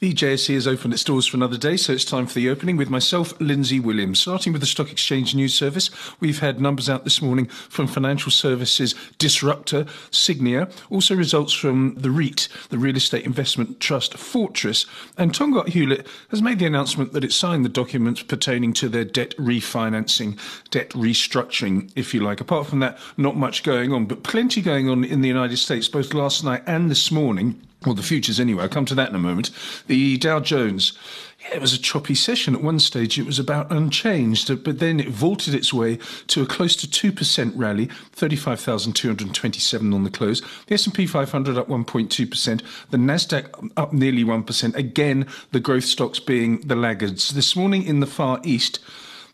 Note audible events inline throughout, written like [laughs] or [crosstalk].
The JSE has opened its doors for another day, so it's time for the opening with myself, Lindsay Williams. Starting with the Stock Exchange News Service, we've had numbers out this morning from financial services disruptor Sygnia, also results from the REIT, the Real Estate Investment Trust Fortress, and Tongaat Hulett has made the announcement that it signed the documents pertaining to their debt refinancing, debt restructuring, if you like. Apart from that, not much going on, but plenty going on in the United States, both last night and this morning well, the futures anyway. I'll come to that in a moment. The Dow Jones, yeah, it was a choppy session. At one stage, it was about unchanged, but then it vaulted its way to a close to 2% rally, 35,227 on the close. The S&P 500 up 1.2%, the Nasdaq up nearly 1%. Again, the growth stocks being the laggards. This morning in the Far East,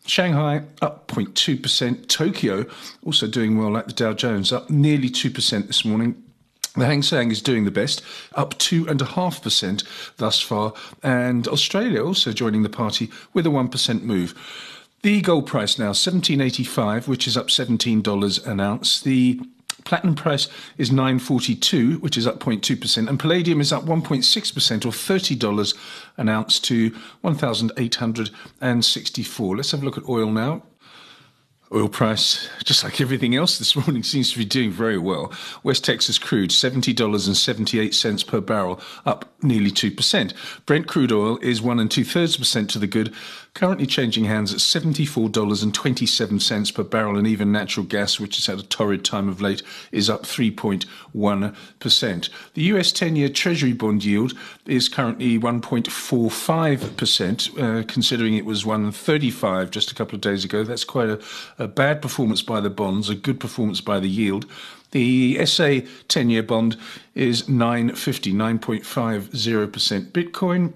Shanghai up 0.2%. Tokyo also doing well, like the Dow Jones, up nearly 2% this morning. The Hang Seng is doing the best, up 2.5% thus far, and Australia also joining the party with a 1% move. The gold price now, 1785, which is up $17 an ounce. The platinum price is 942, which is up 0.2%, and palladium is up 1.6% or $30 an ounce to 1864. Let's have a look at oil now. Oil price, just like everything else this morning, [laughs] seems to be doing very well. West Texas crude, $70.78 per barrel, up nearly 2%. Brent crude oil is one and two thirds percent to the good, currently changing hands at $74.27 per barrel, and even natural gas, which has had a torrid time of late, is up 3.1%. The US 10 year Treasury bond yield is currently 1.45%, uh, considering it was 135 just a couple of days ago. That's quite a a bad performance by the bonds, a good performance by the yield. The SA 10 year bond is 950, 9.50%. Bitcoin,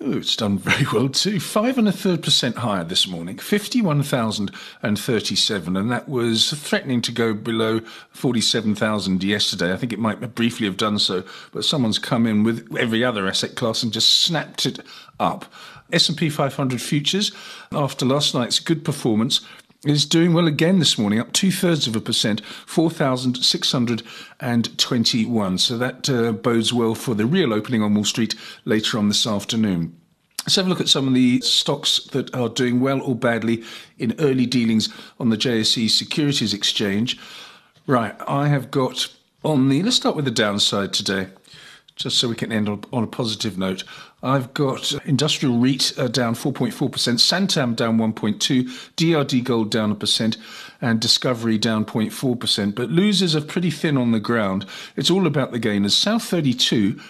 Ooh, it's done very well too. Five and a third percent higher this morning, 51,037. And that was threatening to go below 47,000 yesterday. I think it might briefly have done so, but someone's come in with every other asset class and just snapped it up. S&P 500 futures, after last night's good performance, is doing well again this morning, up two thirds of a percent, 4,621. So that uh, bodes well for the real opening on Wall Street later on this afternoon. Let's have a look at some of the stocks that are doing well or badly in early dealings on the JSE Securities Exchange. Right, I have got on the, let's start with the downside today just so we can end on, on a positive note. I've got Industrial REIT uh, down 4.4%, Santam down 1.2, DRD Gold down a percent, and Discovery down 0.4%. But losers are pretty thin on the ground. It's all about the gainers. South 32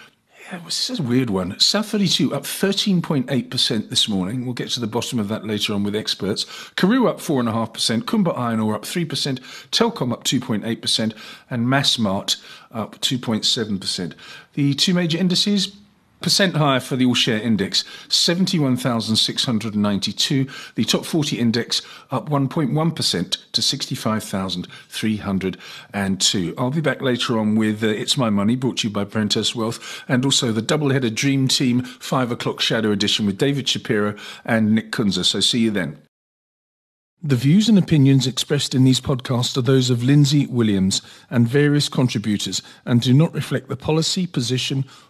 yeah, this is a weird one. South 32 up 13.8% this morning. We'll get to the bottom of that later on with experts. Curro up 4.5%, Kumba Iron Ore up 3%, Telkom up 2.8%, and Massmart up 2.7%. The two major indices, Percent higher for the all share index, 71,692. The top 40 index up 1.1% to 65,302. I'll be back later on with uh, It's My Money, brought to you by Brenthurst Wealth, and also the double header Dream Team 5 o'clock Shadow Edition with David Shapiro and Nick Kunze. So see you then. The views and opinions expressed in these podcasts are those of Lindsay Williams and various contributors and do not reflect the policy, position,